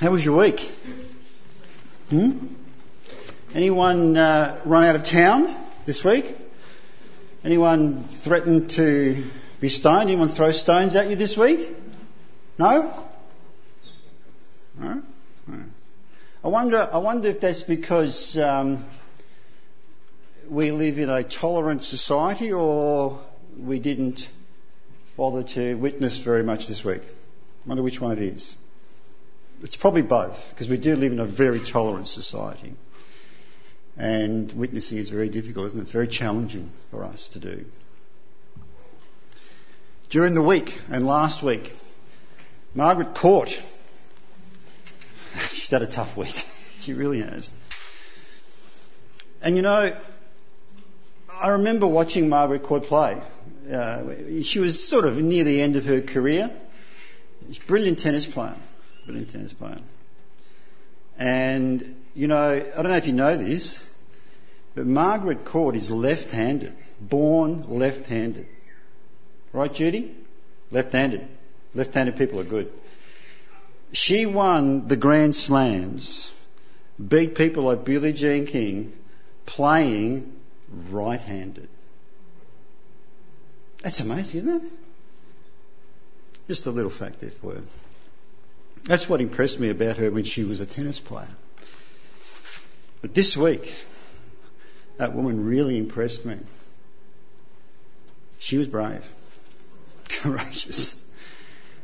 How was your week? Hmm? Anyone uh, run out of town this week? Anyone threatened to be stoned? Anyone throw stones at you this week? No? No? no. I wonder, I wonder if that's because um, we live in a tolerant society or we didn't bother to witness very much this week. I wonder which one it is. It's probably both, because we do live in a very tolerant society. And witnessing is very difficult, isn't it? It's very challenging for us to do. During the week and last week, Margaret Court, she's had a tough week. she really has. And you know, I remember watching Margaret Court play. Uh, she was sort of near the end of her career. She's a brilliant tennis player. Brilliant tennis player. And, you know, I don't know if you know this, but Margaret Court is left-handed. Born left-handed. Right, Judy? Left-handed. Left-handed people are good. She won the Grand Slams, beat people like Billie Jean King, playing right-handed. That's amazing, isn't it? Just a little fact there for you. That's what impressed me about her when she was a tennis player. But this week, that woman really impressed me. She was brave, courageous.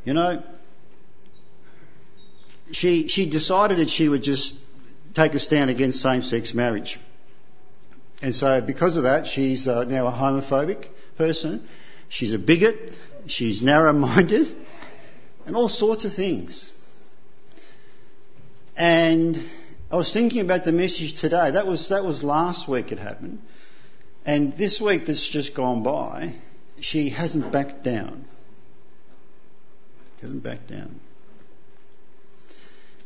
You know, she, she decided that she would just take a stand against same-sex marriage. And so because of that, she's uh, now a homophobic person. She's a bigot. She's narrow-minded and all sorts of things. And I was thinking about the message today. That was, that was last week it happened. And this week that's just gone by, she hasn't backed down. Hasn't backed down.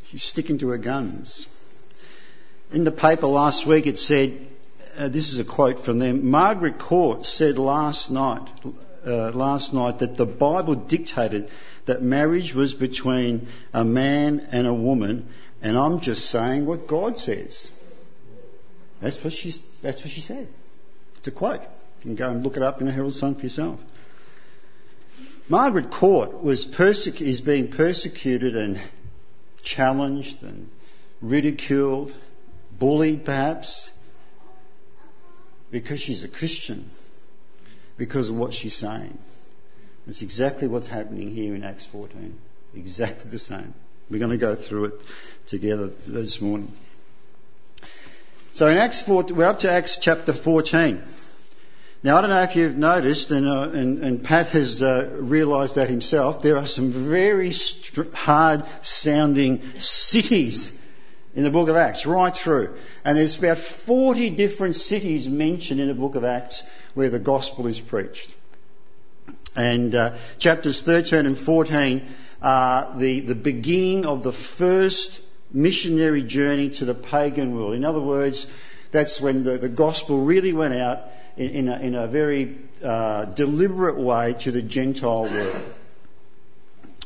She's sticking to her guns. In the paper last week it said, uh, this is a quote from them, Margaret Court said last night, uh, last night that the Bible dictated that marriage was between a man and a woman, and I'm just saying what God says. That's what she, that's what she said. It's a quote. You can go and look it up in the Herald Sun for yourself. Margaret Court was persec- is being persecuted and challenged and ridiculed, bullied perhaps, because she's a Christian, because of what she's saying. That's exactly what's happening here in Acts 14. Exactly the same. We're going to go through it together this morning. So in Acts 4, we're up to Acts chapter 14. Now I don't know if you've noticed, and, uh, and, and Pat has uh, realised that himself, there are some very hard sounding cities in the book of Acts, right through. And there's about 40 different cities mentioned in the book of Acts where the gospel is preached. And uh, chapters 13 and 14 are the, the beginning of the first missionary journey to the pagan world. In other words, that's when the, the gospel really went out in, in, a, in a, very uh, deliberate way to the Gentile world.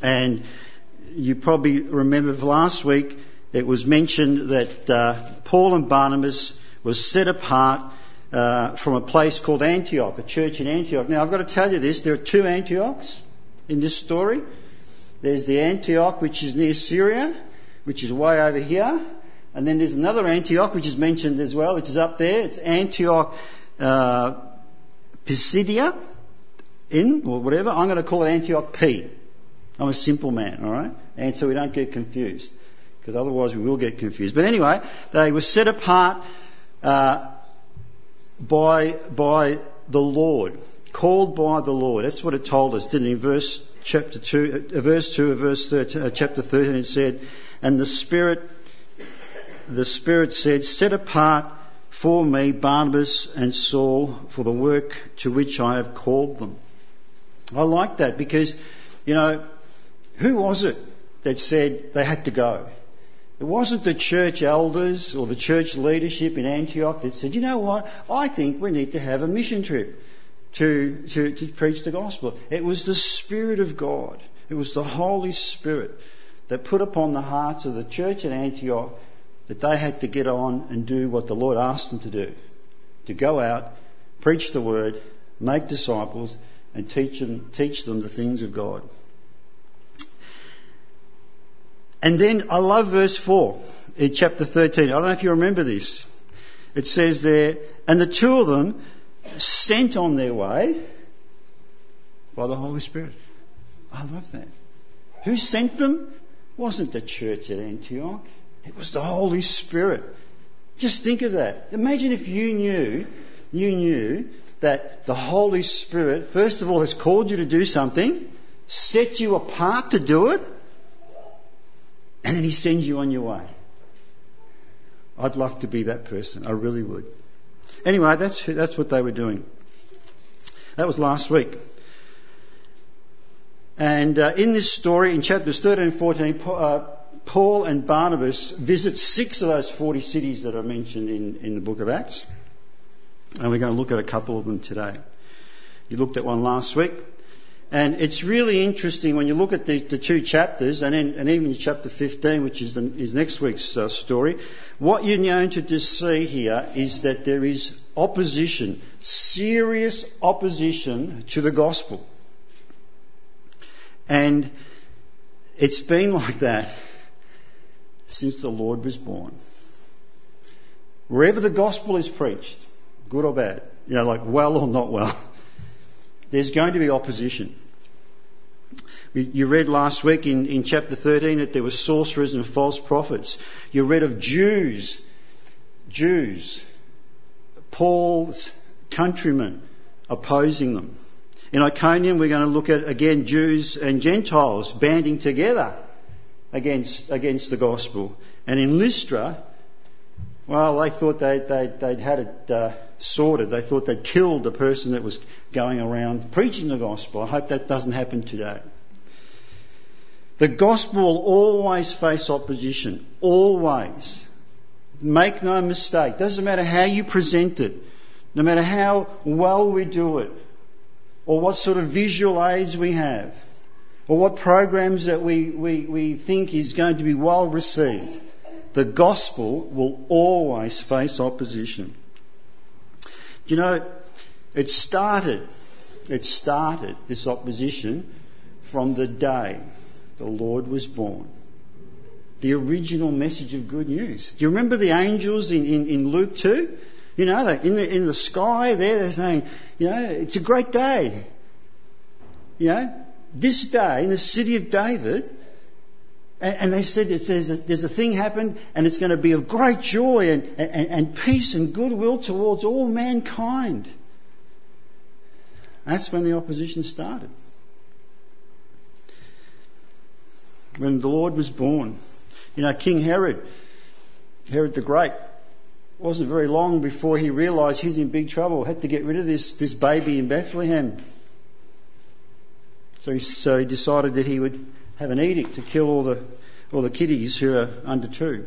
And you probably remember last week it was mentioned that uh, Paul and Barnabas were set apart uh, from a place called Antioch, a church in Antioch. Now, I've got to tell you this there are two Antiochs in this story. There's the Antioch, which is near Syria, which is way over here. And then there's another Antioch, which is mentioned as well, which is up there. It's Antioch uh, Pisidia, in, or whatever. I'm going to call it Antioch P. I'm a simple man, alright? And so we don't get confused. Because otherwise we will get confused. But anyway, they were set apart uh, by, by the Lord, called by the Lord. That's what it told us, didn't it? In verse chapter 2, uh, verse 2 of verse 13, uh, chapter 13 it said, and the Spirit, the Spirit said, set apart for me Barnabas and Saul for the work to which I have called them. I like that because, you know, who was it that said they had to go? It wasn't the church elders or the church leadership in Antioch that said, you know what, I think we need to have a mission trip to, to, to preach the gospel. It was the Spirit of God. It was the Holy Spirit that put upon the hearts of the church at Antioch that they had to get on and do what the Lord asked them to do to go out, preach the word, make disciples, and teach them, teach them the things of God. And then I love verse 4 in chapter 13. I don't know if you remember this. It says there, and the two of them sent on their way by the Holy Spirit. I love that. Who sent them? It wasn't the church at Antioch. It was the Holy Spirit. Just think of that. Imagine if you knew, you knew that the Holy Spirit, first of all, has called you to do something, set you apart to do it, and then He sends you on your way. I'd love to be that person. I really would. Anyway, that's, that's what they were doing. That was last week. And uh, in this story, in chapters 13 and 14, uh, Paul and Barnabas visit six of those 40 cities that are mentioned in, in the book of Acts. And we're going to look at a couple of them today. You looked at one last week. And it's really interesting when you look at the, the two chapters, and, then, and even chapter 15, which is, the, is next week's uh, story. What you're going to just see here is that there is opposition, serious opposition to the gospel. And it's been like that since the Lord was born. Wherever the gospel is preached, good or bad, you know, like well or not well, there's going to be opposition. You read last week in, in chapter 13 that there were sorcerers and false prophets. You read of Jews, Jews, Paul's countrymen opposing them. In Iconium, we're going to look at again Jews and Gentiles banding together against, against the gospel. And in Lystra, well, they thought they'd, they'd, they'd had it uh, sorted. They thought they'd killed the person that was going around preaching the gospel. I hope that doesn't happen today. The gospel will always face opposition. Always. Make no mistake. Doesn't matter how you present it. No matter how well we do it. Or what sort of visual aids we have. Or what programs that we, we, we think is going to be well received. The gospel will always face opposition. You know, it started, it started, this opposition, from the day the Lord was born. The original message of good news. Do you remember the angels in, in, in Luke 2? You know, in the, in the sky there, they're saying, you know, it's a great day. You know, this day in the city of David, and, they said there's a, there's a thing happened and it's going to be of great joy and, and, and peace and goodwill towards all mankind. That's when the opposition started. when the Lord was born. You know, King Herod, Herod the Great, wasn't very long before he realised he's in big trouble, had to get rid of this, this baby in Bethlehem. So he, so he decided that he would have an edict to kill all the, all the kiddies who are under two.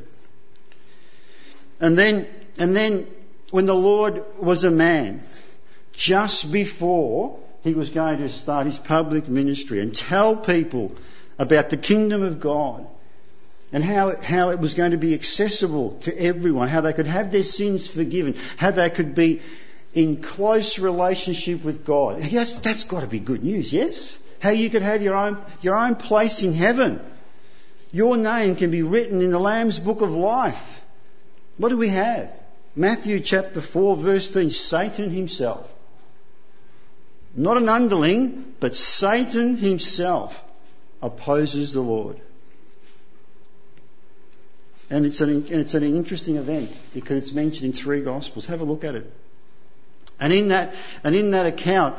And then, and then when the Lord was a man, just before he was going to start his public ministry and tell people about the kingdom of God and how, how it was going to be accessible to everyone, how they could have their sins forgiven, how they could be in close relationship with God. Yes, that's got to be good news, yes? How you could have your own, your own place in heaven. Your name can be written in the Lamb's book of life. What do we have? Matthew chapter 4 verse 13, Satan himself. Not an underling, but Satan himself opposes the Lord. And it's, an, and it's an interesting event because it's mentioned in three Gospels. Have a look at it. And in that, and in that account,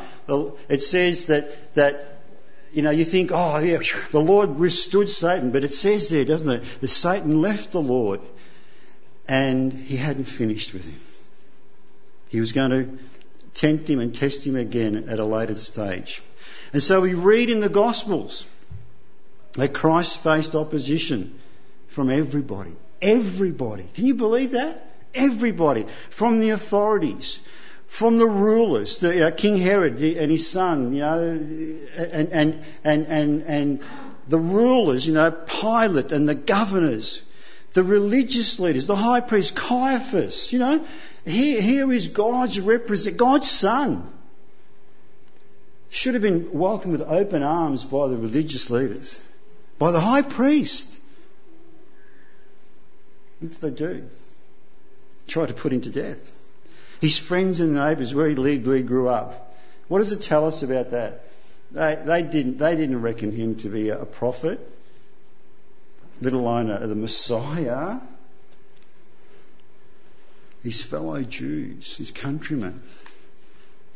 it says that, that, you know, you think, oh yeah, the Lord withstood Satan, but it says there, doesn't it, that Satan left the Lord and he hadn't finished with him. He was going to tempt him and test him again at a later stage. And so we read in the Gospels that Christ faced opposition from everybody. Everybody. Can you believe that? Everybody. From the authorities, from the rulers, the, uh, King Herod and his son, you know, and, and, and, and, and the rulers, you know, Pilate and the governors, the religious leaders, the high priest Caiaphas, you know, here, here is God's represent, God's son. Should have been welcomed with open arms by the religious leaders, by the high priest. What they do? Try to put him to death. His friends and neighbours, where he lived, where he grew up. What does it tell us about that? They, they, didn't, they didn't reckon him to be a prophet, let alone the Messiah. His fellow Jews, his countrymen.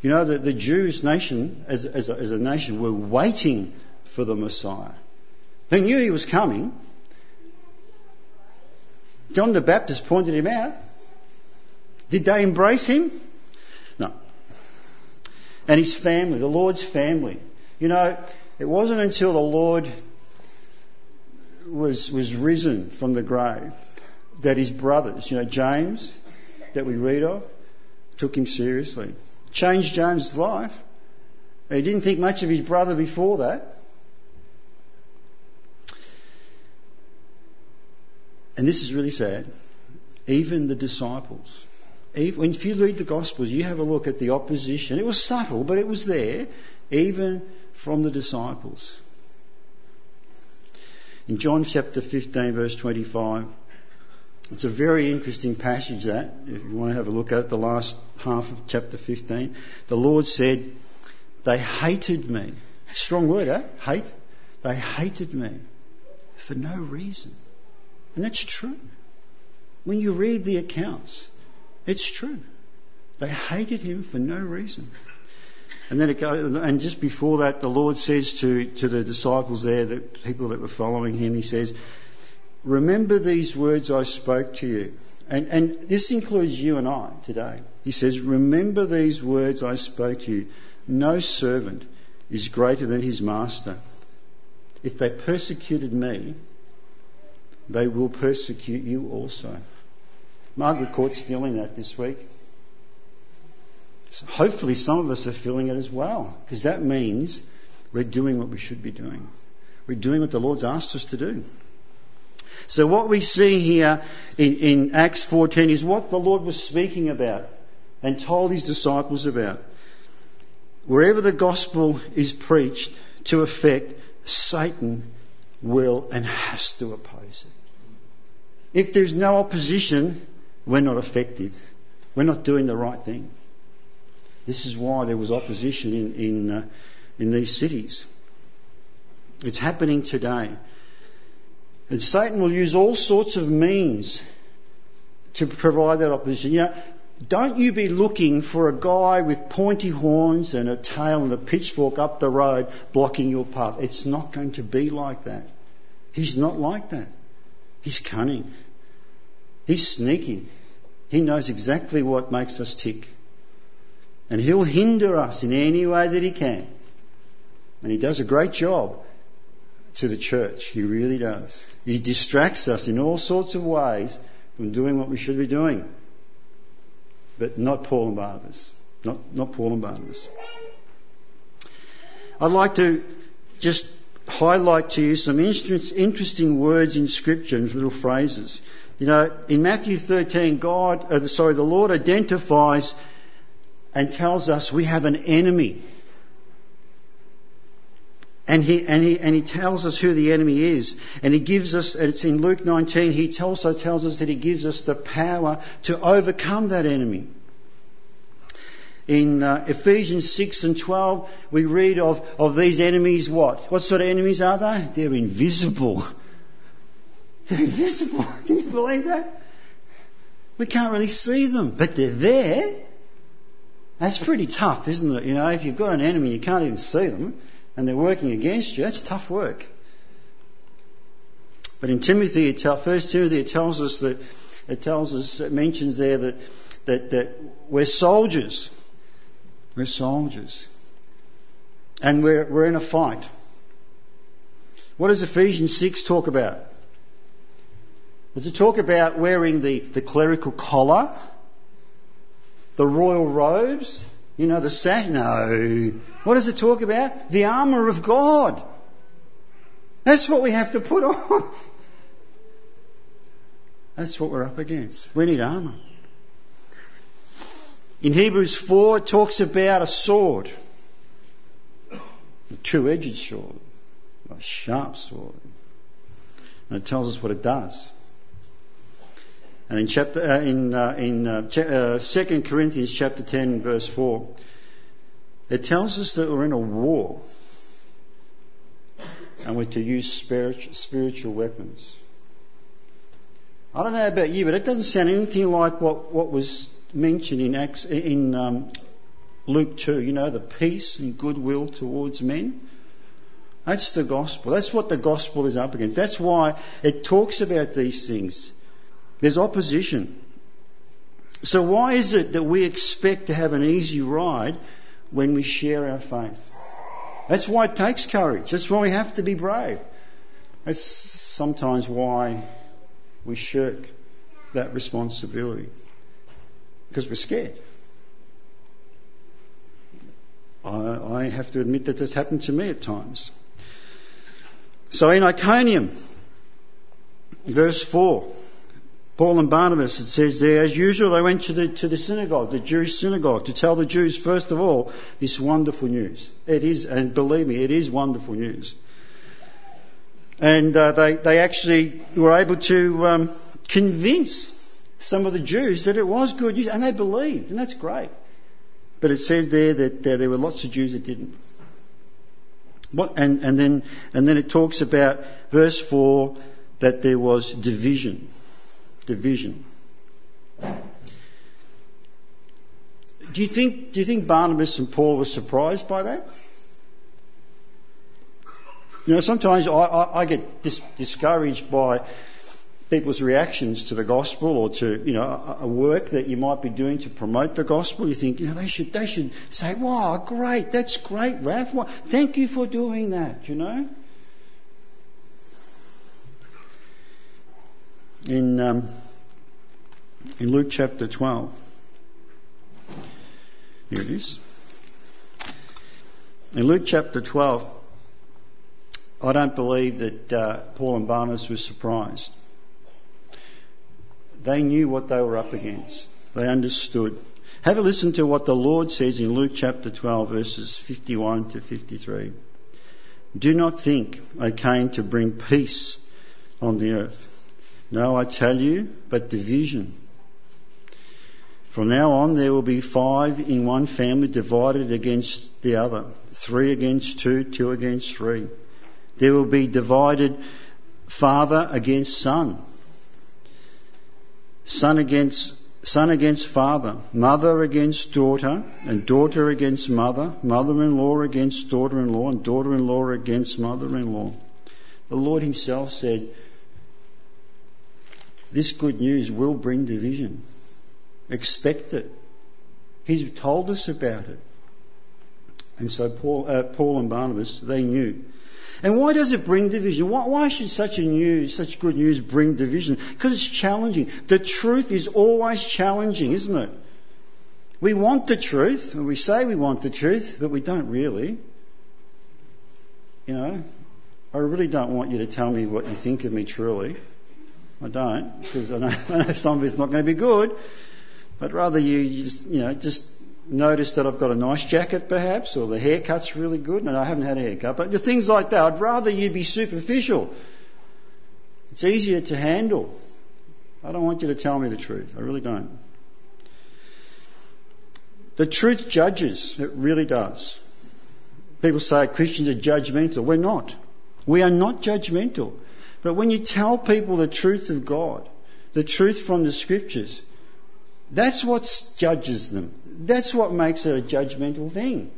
You know, the, the Jewish nation, as, as, a, as a nation, were waiting for the Messiah. They knew he was coming. John the Baptist pointed him out. Did they embrace him? No. And his family, the Lord's family. You know, it wasn't until the Lord was, was risen from the grave that his brothers, you know, James, that we read of, took him seriously. Changed James' life. He didn't think much of his brother before that. And this is really sad. Even the disciples, even, if you read the Gospels, you have a look at the opposition. It was subtle, but it was there, even from the disciples. In John chapter 15, verse 25, it's a very interesting passage that, if you want to have a look at it, the last half of chapter 15. The Lord said, They hated me. Strong word, eh? Hate. They hated me for no reason. And that's true. When you read the accounts, it's true. They hated him for no reason. And then it goes, and just before that, the Lord says to, to the disciples there, the people that were following him, he says, Remember these words I spoke to you. And, and this includes you and I today. He says, Remember these words I spoke to you. No servant is greater than his master. If they persecuted me, they will persecute you also. Margaret Court's feeling that this week. So hopefully, some of us are feeling it as well, because that means we're doing what we should be doing. We're doing what the Lord's asked us to do. So what we see here in, in Acts 14 is what the Lord was speaking about and told his disciples about. Wherever the gospel is preached to effect, Satan will and has to oppose it. If there's no opposition, we're not effective. We're not doing the right thing. This is why there was opposition in, in, uh, in these cities. It's happening today. And Satan will use all sorts of means to provide that opposition. You know, don't you be looking for a guy with pointy horns and a tail and a pitchfork up the road blocking your path. It's not going to be like that. He's not like that. He's cunning. He's sneaky. He knows exactly what makes us tick. And he'll hinder us in any way that he can. And he does a great job to the church. He really does. He distracts us in all sorts of ways from doing what we should be doing. But not Paul and Barnabas. Not, not Paul and Barnabas. I'd like to just highlight to you some interesting words in Scripture and little phrases. You know, in Matthew 13, God, uh, sorry, the Lord identifies and tells us we have an enemy. And he, and he, and he tells us who the enemy is. And he gives us, and it's in Luke 19, he also tells us that he gives us the power to overcome that enemy. In uh, Ephesians 6 and 12, we read of, of these enemies what? What sort of enemies are they? They're invisible. They're invisible. Can you believe that? We can't really see them, but they're there. That's pretty tough, isn't it? You know, if you've got an enemy, you can't even see them, and they're working against you, that's tough work. But in Timothy, it tell, First Timothy, it tells us that it tells us, it mentions there that that, that we're soldiers. We're soldiers. And we're, we're in a fight. What does Ephesians 6 talk about? Does it talk about wearing the, the clerical collar? The royal robes? You know, the sash? No. What does it talk about? The armour of God. That's what we have to put on. That's what we're up against. We need armour. In Hebrews 4, it talks about a sword, a two edged sword, a sharp sword. And it tells us what it does. And in chapter uh, in uh, in uh, uh, Second Corinthians chapter ten verse four, it tells us that we're in a war, and we're to use spiritual, spiritual weapons. I don't know about you, but it doesn't sound anything like what, what was mentioned in Acts, in um, Luke two. You know, the peace and goodwill towards men. That's the gospel. That's what the gospel is up against. That's why it talks about these things. There's opposition. So why is it that we expect to have an easy ride when we share our faith? That's why it takes courage. That's why we have to be brave. That's sometimes why we shirk that responsibility. Because we're scared. I, I have to admit that this happened to me at times. So in Iconium, verse 4, Paul and Barnabas, it says there, as usual, they went to the, to the synagogue, the Jewish synagogue, to tell the Jews, first of all, this wonderful news. It is, and believe me, it is wonderful news. And uh, they, they actually were able to um, convince some of the Jews that it was good news, and they believed, and that's great. But it says there that there were lots of Jews that didn't. What, and, and, then, and then it talks about verse 4 that there was division division. Do you think, do you think Barnabas and Paul were surprised by that? You know, sometimes I, I, I get dis- discouraged by people's reactions to the gospel or to, you know, a, work that you might be doing to promote the gospel. You think, you know, they should, they should say, wow, great, that's great, Ralph. Thank you for doing that, you know. in, um, in Luke chapter 12. Here it is. In Luke chapter 12, I don't believe that uh, Paul and Barnabas were surprised. They knew what they were up against. They understood. Have a listen to what the Lord says in Luke chapter 12, verses 51 to 53. Do not think I came to bring peace on the earth. No, I tell you, but division. From now on, there will be five in one family divided against the other, three against two, two against three. There will be divided father against son, son against son against father, mother against daughter, and daughter against mother, mother-in-law against daughter-in-law, and daughter-in-law against mother-in-law. The Lord Himself said, this good news will bring division. Expect it. He's told us about it. And so Paul, uh, Paul and Barnabas, they knew. And why does it bring division? Why, why, should such a news, such good news bring division? Because it's challenging. The truth is always challenging, isn't it? We want the truth, and we say we want the truth, but we don't really. You know, I really don't want you to tell me what you think of me truly. I don't, because I know, I know some of it's not going to be good. But rather you, you just, you know, just notice that I've got a nice jacket perhaps, or the haircut's really good, and I haven't had a haircut. But the things like that, I'd rather you be superficial. It's easier to handle. I don't want you to tell me the truth. I really don't. The truth judges. It really does. People say Christians are judgmental. We're not. We are not judgmental. But when you tell people the truth of God, the truth from the scriptures, that's what judges them. That's what makes it a judgmental thing.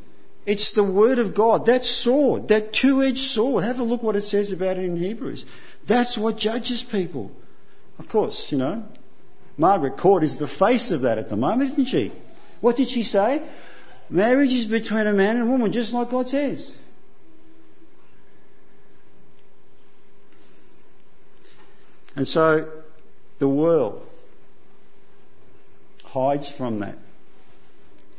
It's the word of God, that sword, that two-edged sword. Have a look what it says about it in Hebrews. That's what judges people. Of course, you know, Margaret Court is the face of that at the moment, isn't she? What did she say? Marriage is between a man and a woman, just like God says. And so the world hides from that,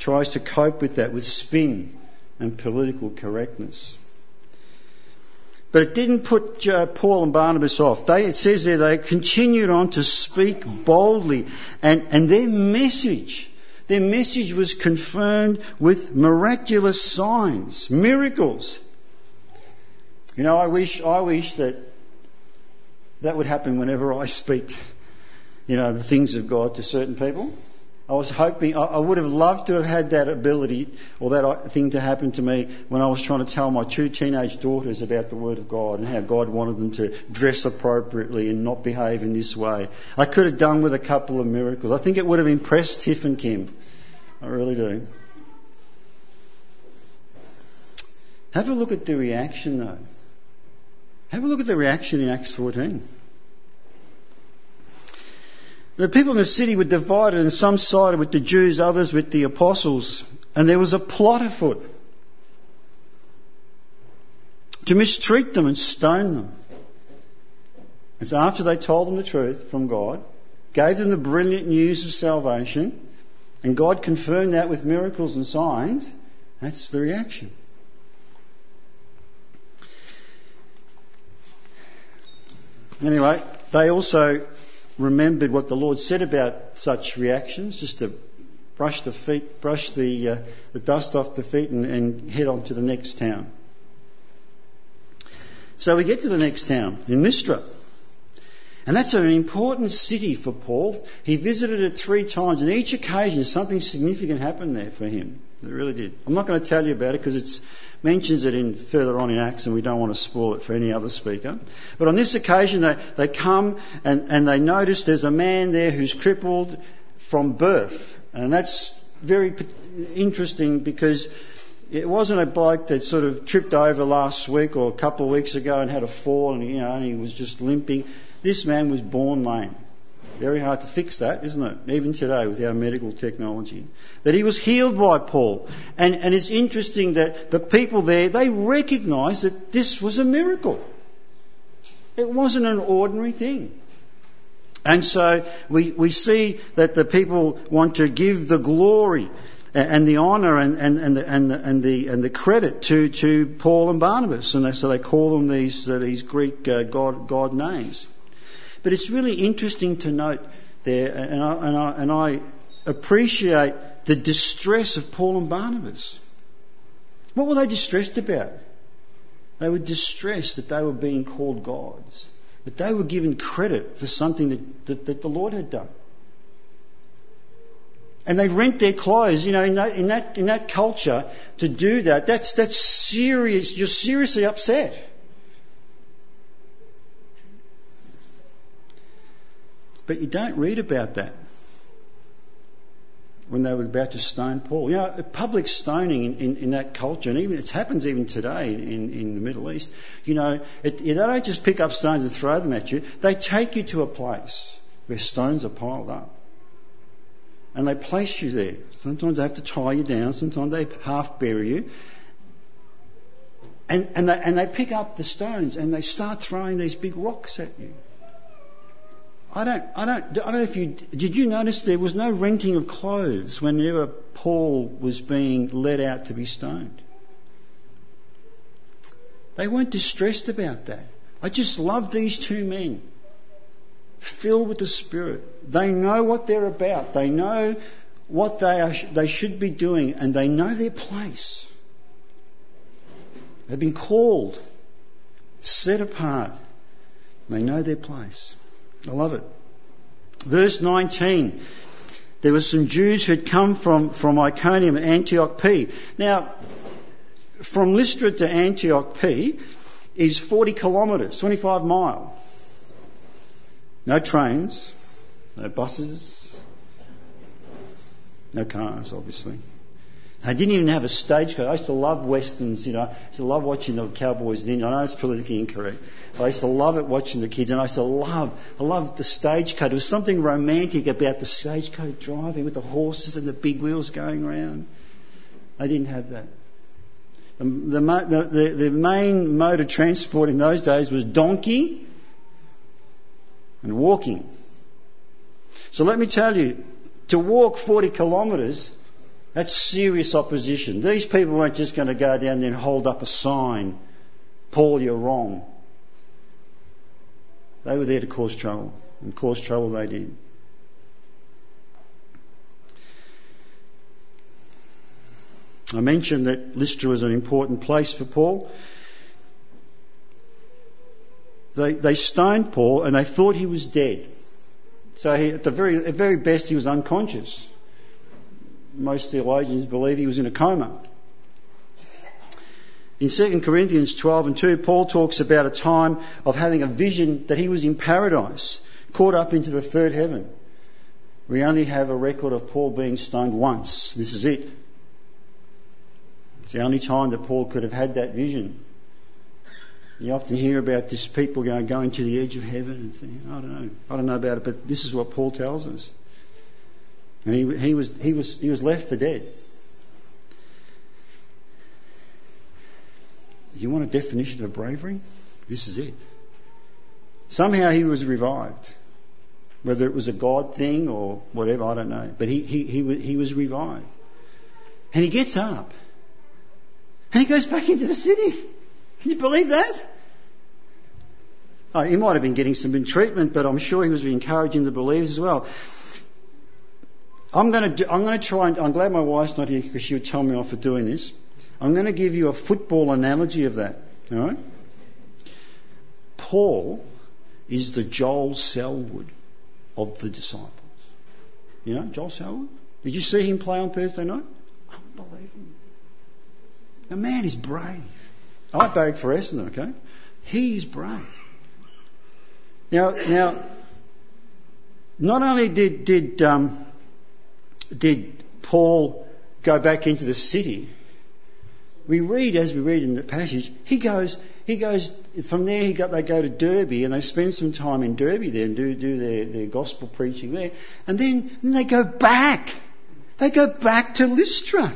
tries to cope with that with spin and political correctness. But it didn't put uh, Paul and Barnabas off. They, it says there they continued on to speak boldly, and, and their message, their message was confirmed with miraculous signs, miracles. You know, I wish, I wish that that would happen whenever I speak, you know, the things of God to certain people. I was hoping, I would have loved to have had that ability or that uh, thing to happen to me when I was trying to tell my two teenage daughters about the Word of God and how God wanted them to dress appropriately and not behave in this way. I could have done with a couple of miracles. I think it would have impressed Tiff and Kim. I really do. Have a look at the reaction though. Have a look at the reaction in Acts 14. The people in the city were divided, and some sided with the Jews, others with the apostles, and there was a plot afoot to mistreat them and stone them. And so, after they told them the truth from God, gave them the brilliant news of salvation, and God confirmed that with miracles and signs, that's the reaction. Anyway, they also remembered what the Lord said about such reactions, just to brush the feet, brush the, uh, the dust off the feet and, and head on to the next town. So we get to the next town, in Lystra. And that's an important city for Paul. He visited it three times, and each occasion something significant happened there for him. It really did. I'm not going to tell you about it because it's mentions it in further on in Acts, and we don't want to spoil it for any other speaker. But on this occasion, they, they come and, and they notice there's a man there who's crippled from birth, and that's very interesting because it wasn't a bloke that sort of tripped over last week or a couple of weeks ago and had a fall and you know and he was just limping. This man was born lame. Very hard to fix that, isn't it? Even today with our medical technology. But he was healed by Paul. And, and it's interesting that the people there, they recognised that this was a miracle. It wasn't an ordinary thing. And so we, we see that the people want to give the glory and the honour and, and, and, the, and, the, and, the, and the credit to, to Paul and Barnabas. And they, so they call them these, uh, these Greek uh, God, God names. But it's really interesting to note there, and I, and I, and I appreciate the distress of Paul and Barnabas. What were they distressed about? They were distressed that they were being called gods, that they were given credit for something that, that, that the Lord had done. And they rent their clothes, you know, in that, in that, in that culture, to do that, that's, that's serious, you're seriously upset. But you don't read about that when they were about to stone Paul. You know, public stoning in, in, in that culture, and even it happens even today in, in the Middle East. You know, it, they don't just pick up stones and throw them at you. They take you to a place where stones are piled up, and they place you there. Sometimes they have to tie you down. Sometimes they half bury you. And, and, they, and they pick up the stones and they start throwing these big rocks at you. I don't, I don't, I don't know if you, did you notice there was no renting of clothes whenever Paul was being led out to be stoned? They weren't distressed about that. I just love these two men. Filled with the Spirit. They know what they're about. They know what they, are, they should be doing and they know their place. They've been called, set apart. They know their place. I love it. Verse 19. There were some Jews who had come from, from Iconium Antioch P. Now, from Lystra to Antioch P is 40 kilometres, 25 mile. No trains, no buses, no cars, obviously. I didn't even have a stagecoach. I used to love westerns, you know. I used to love watching the cowboys in India. I know it's politically incorrect. But I used to love it watching the kids, and I used to love, I loved the stagecoach. There was something romantic about the stagecoach driving with the horses and the big wheels going around. I didn't have that. The, the, the, the main mode of transport in those days was donkey and walking. So let me tell you, to walk 40 kilometres that's serious opposition. These people weren't just going to go down there and hold up a sign Paul, you're wrong. They were there to cause trouble, and cause trouble they did. I mentioned that Lystra was an important place for Paul. They, they stoned Paul and they thought he was dead. So he, at the very, at very best, he was unconscious. Most theologians believe he was in a coma. In 2 Corinthians 12 and 2, Paul talks about a time of having a vision that he was in paradise, caught up into the third heaven. We only have a record of Paul being stoned once. This is it. It's the only time that Paul could have had that vision. You often hear about this people going, going to the edge of heaven and thinking, I don't know, I don't know about it, but this is what Paul tells us. And he, he, was, he, was, he was left for dead. You want a definition of bravery? This is it. Somehow he was revived. Whether it was a God thing or whatever, I don't know. But he, he, he, he was revived. And he gets up. And he goes back into the city. Can you believe that? Oh, he might have been getting some treatment, but I'm sure he was encouraging the believers as well. I'm going to I'm going to try and I'm glad my wife's not here because she would tell me off for doing this. I'm going to give you a football analogy of that. All right. Paul is the Joel Selwood of the disciples. You know Joel Selwood. Did you see him play on Thursday night? Unbelievable. The man is brave. I beg for Essendon, okay? He is brave. Now, now, not only did did um, did Paul go back into the city, we read as we read in the passage, he goes he goes from there. He got they go to Derbe and they spend some time in Derbe there and do do their, their gospel preaching there, and then, then they go back. They go back to Lystra.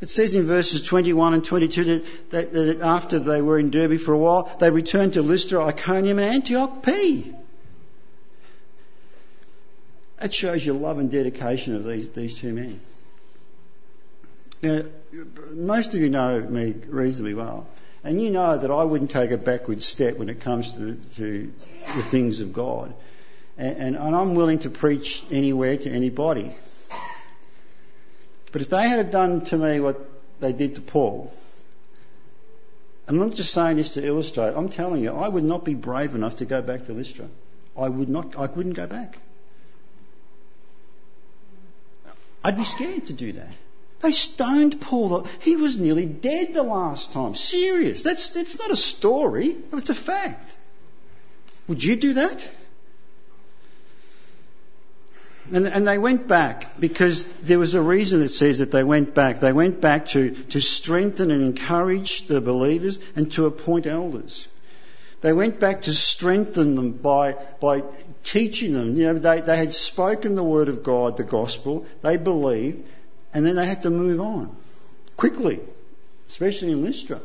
It says in verses 21 and 22 that, that, that, after they were in Derbe for a while, they returned to Lystra, Iconium, and Antioch P. That shows your love and dedication of these, these two men. Now, most of you know me reasonably well, and you know that I wouldn't take a backward step when it comes to the, to the things of God. And, and, and I'm willing to preach anywhere to anybody. But if they had done to me what they did to Paul, and I'm not just saying this to illustrate, I'm telling you, I would not be brave enough to go back to Lystra. I would not, I wouldn't go back. I'd be scared to do that. They stoned Paul. He was nearly dead the last time. Serious. That's, that's not a story. It's a fact. Would you do that? And, and, they went back because there was a reason that says that they went back. They went back to, to strengthen and encourage the believers and to appoint elders. They went back to strengthen them by, by teaching them. You know, they, they had spoken the word of God, the gospel, they believed, and then they had to move on quickly, especially in Lystra.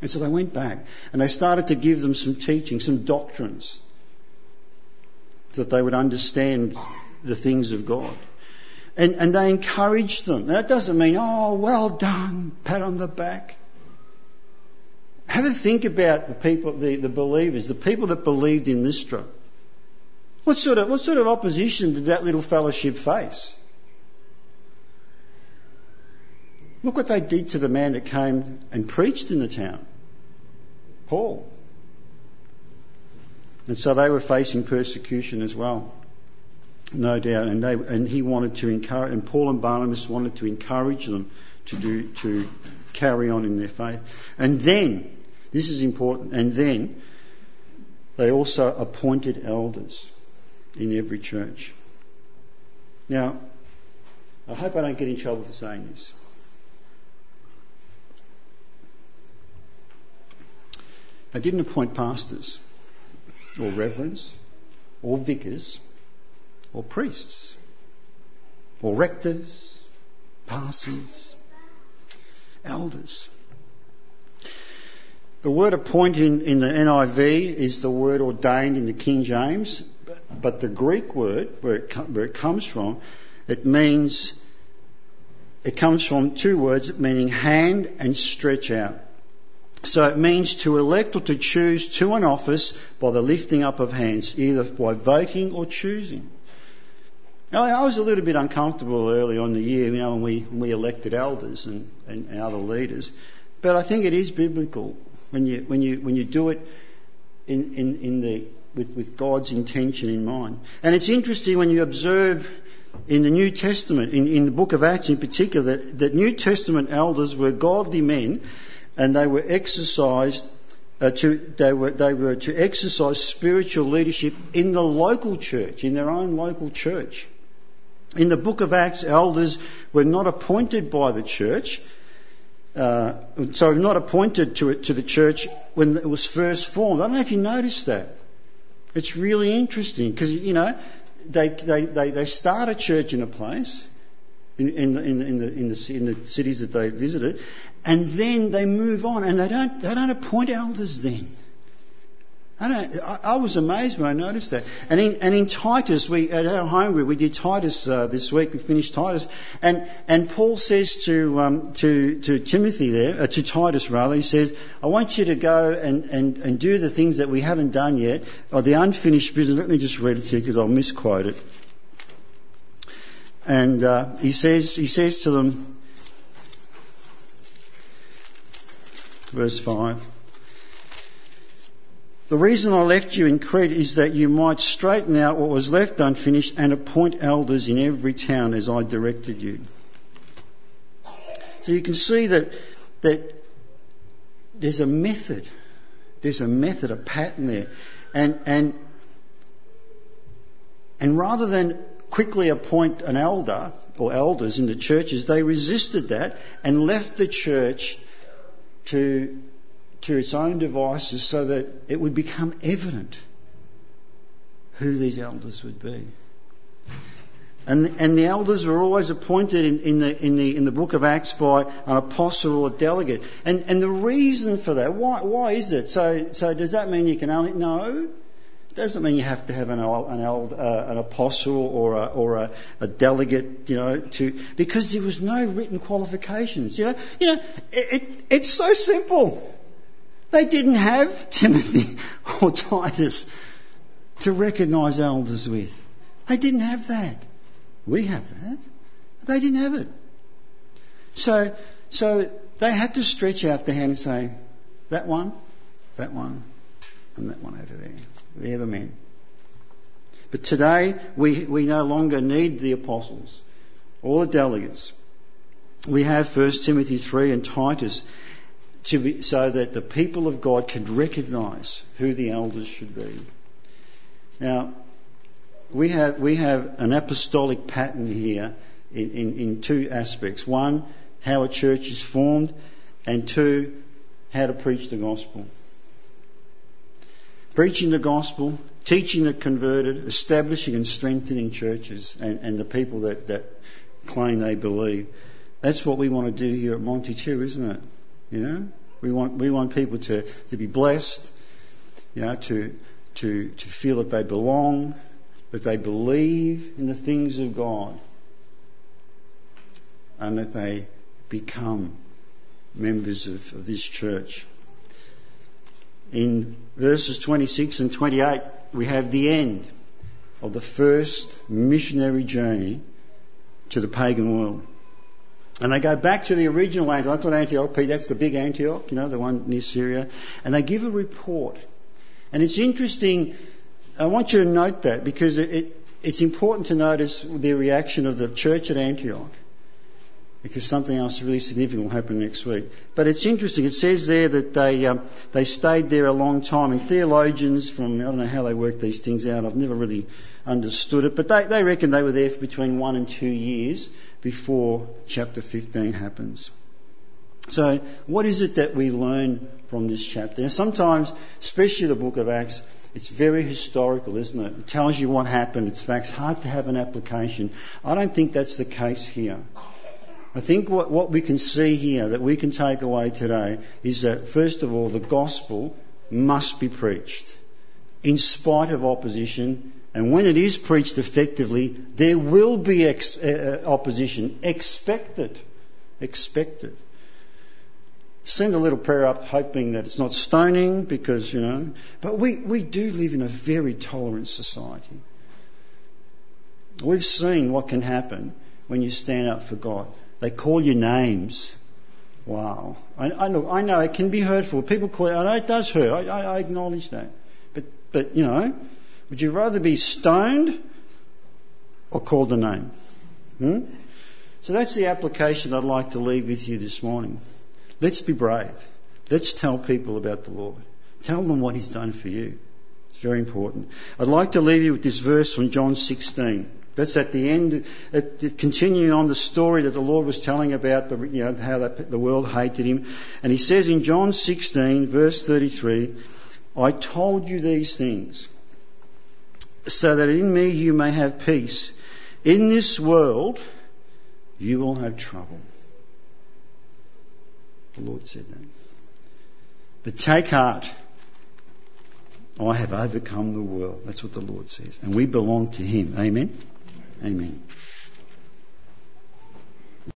And so they went back and they started to give them some teaching, some doctrines that they would understand the things of God. And, and they encouraged them. That doesn't mean, oh, well done, pat on the back. Have a think about the people, the, the believers, the people that believed in Lystra. What sort, of, what sort of opposition did that little fellowship face? Look what they did to the man that came and preached in the town. Paul. And so they were facing persecution as well, no doubt. And, they, and he wanted to encourage, and Paul and Barnabas wanted to encourage them to do, to carry on in their faith. And then, this is important, and then they also appointed elders in every church. Now, I hope I don't get in trouble for saying this. They didn't appoint pastors or reverends or vicars or priests or rectors, pastors, elders. The word appoint in, the NIV is the word ordained in the King James, but the Greek word, where it, where it comes from, it means it comes from two words meaning hand and stretch out. So it means to elect or to choose to an office by the lifting up of hands, either by voting or choosing. Now, I was a little bit uncomfortable early on the year, you know, when we, when we elected elders and, and, and other leaders. But I think it is biblical when you, when you, when you do it in, in, in the, with, with God's intention in mind. And it's interesting when you observe in the New Testament, in, in the book of Acts in particular, that, that New Testament elders were godly men and they were exercised uh, to, they were, they were to exercise spiritual leadership in the local church, in their own local church. In the book of Acts, elders were not appointed by the church, uh, sorry, not appointed to to the church when it was first formed. I don't know if you noticed that. It's really interesting because, you know, they, they, they, start a church in a place, in, in, in, in, the, in, the, in the cities that they visited, and then they move on and they don't, they don't appoint elders then. I, I was amazed when I noticed that. And in, and in Titus, we at our home group we did Titus uh, this week. We finished Titus, and and Paul says to um, to to Timothy there, uh, to Titus rather, he says, "I want you to go and, and, and do the things that we haven't done yet, or the unfinished business." Let me just read it to you because I'll misquote it. And uh, he says he says to them, verse five. The reason I left you in Crete is that you might straighten out what was left unfinished and appoint elders in every town as I directed you. So you can see that, that there's a method. There's a method, a pattern there. And, and, and rather than quickly appoint an elder or elders in the churches, they resisted that and left the church to to its own devices so that it would become evident who these elders would be. And, and the elders were always appointed in, in, the, in, the, in the book of Acts by an apostle or a delegate. And, and the reason for that, why, why is it? So, so does that mean you can only, no. Doesn't mean you have to have an, an, uh, an apostle or, a, or a, a, delegate, you know, to, because there was no written qualifications, you know. You know, it, it, it's so simple. They didn't have Timothy or Titus to recognise elders with. They didn't have that. We have that. They didn't have it. So, so they had to stretch out their hand and say, that one, that one, and that one over there. They're the men. But today, we, we no longer need the apostles or the delegates. We have 1 Timothy 3 and Titus to be, so that the people of God can recognise who the elders should be. Now, we have, we have an apostolic pattern here in, in, in two aspects. One, how a church is formed, and two, how to preach the gospel. Preaching the gospel, teaching the converted, establishing and strengthening churches and, and the people that, that claim they believe. That's what we want to do here at Monty too, isn't it? You know, we want we want people to, to be blessed, you know, to to to feel that they belong, that they believe in the things of God, and that they become members of, of this church. In verses 26 and 28, we have the end of the first missionary journey to the pagan world. And they go back to the original Antioch. That's what Antioch, that's the big Antioch, you know, the one near Syria. And they give a report. And it's interesting, I want you to note that because it, it's important to notice the reaction of the church at Antioch. Because something else really significant will happen next week. But it's interesting. It says there that they um, they stayed there a long time, and theologians from I don't know how they work these things out. I've never really understood it, but they they reckon they were there for between one and two years before chapter 15 happens. So, what is it that we learn from this chapter? Now, sometimes, especially the book of Acts, it's very historical, isn't it? It tells you what happened. It's facts, hard to have an application. I don't think that's the case here. I think what, what we can see here that we can take away today is that, first of all, the gospel must be preached in spite of opposition and when it is preached effectively, there will be ex- uh, uh, opposition expected. Expect it. Send a little prayer up hoping that it's not stoning because, you know, but we, we do live in a very tolerant society. We've seen what can happen when you stand up for God. They call you names. Wow. I, I, know, I know it can be hurtful. People call it, I know it does hurt. I, I, I acknowledge that. But, but, you know, would you rather be stoned or called a name? Hmm? So that's the application I'd like to leave with you this morning. Let's be brave. Let's tell people about the Lord. Tell them what He's done for you. It's very important. I'd like to leave you with this verse from John 16. That's at the end, at, continuing on the story that the Lord was telling about the, you know, how that, the world hated Him. And He says in John 16, verse 33, I told you these things so that in me you may have peace. In this world you will have trouble. The Lord said that. But take heart. I have overcome the world. That's what the Lord says. And we belong to Him. Amen. Amen.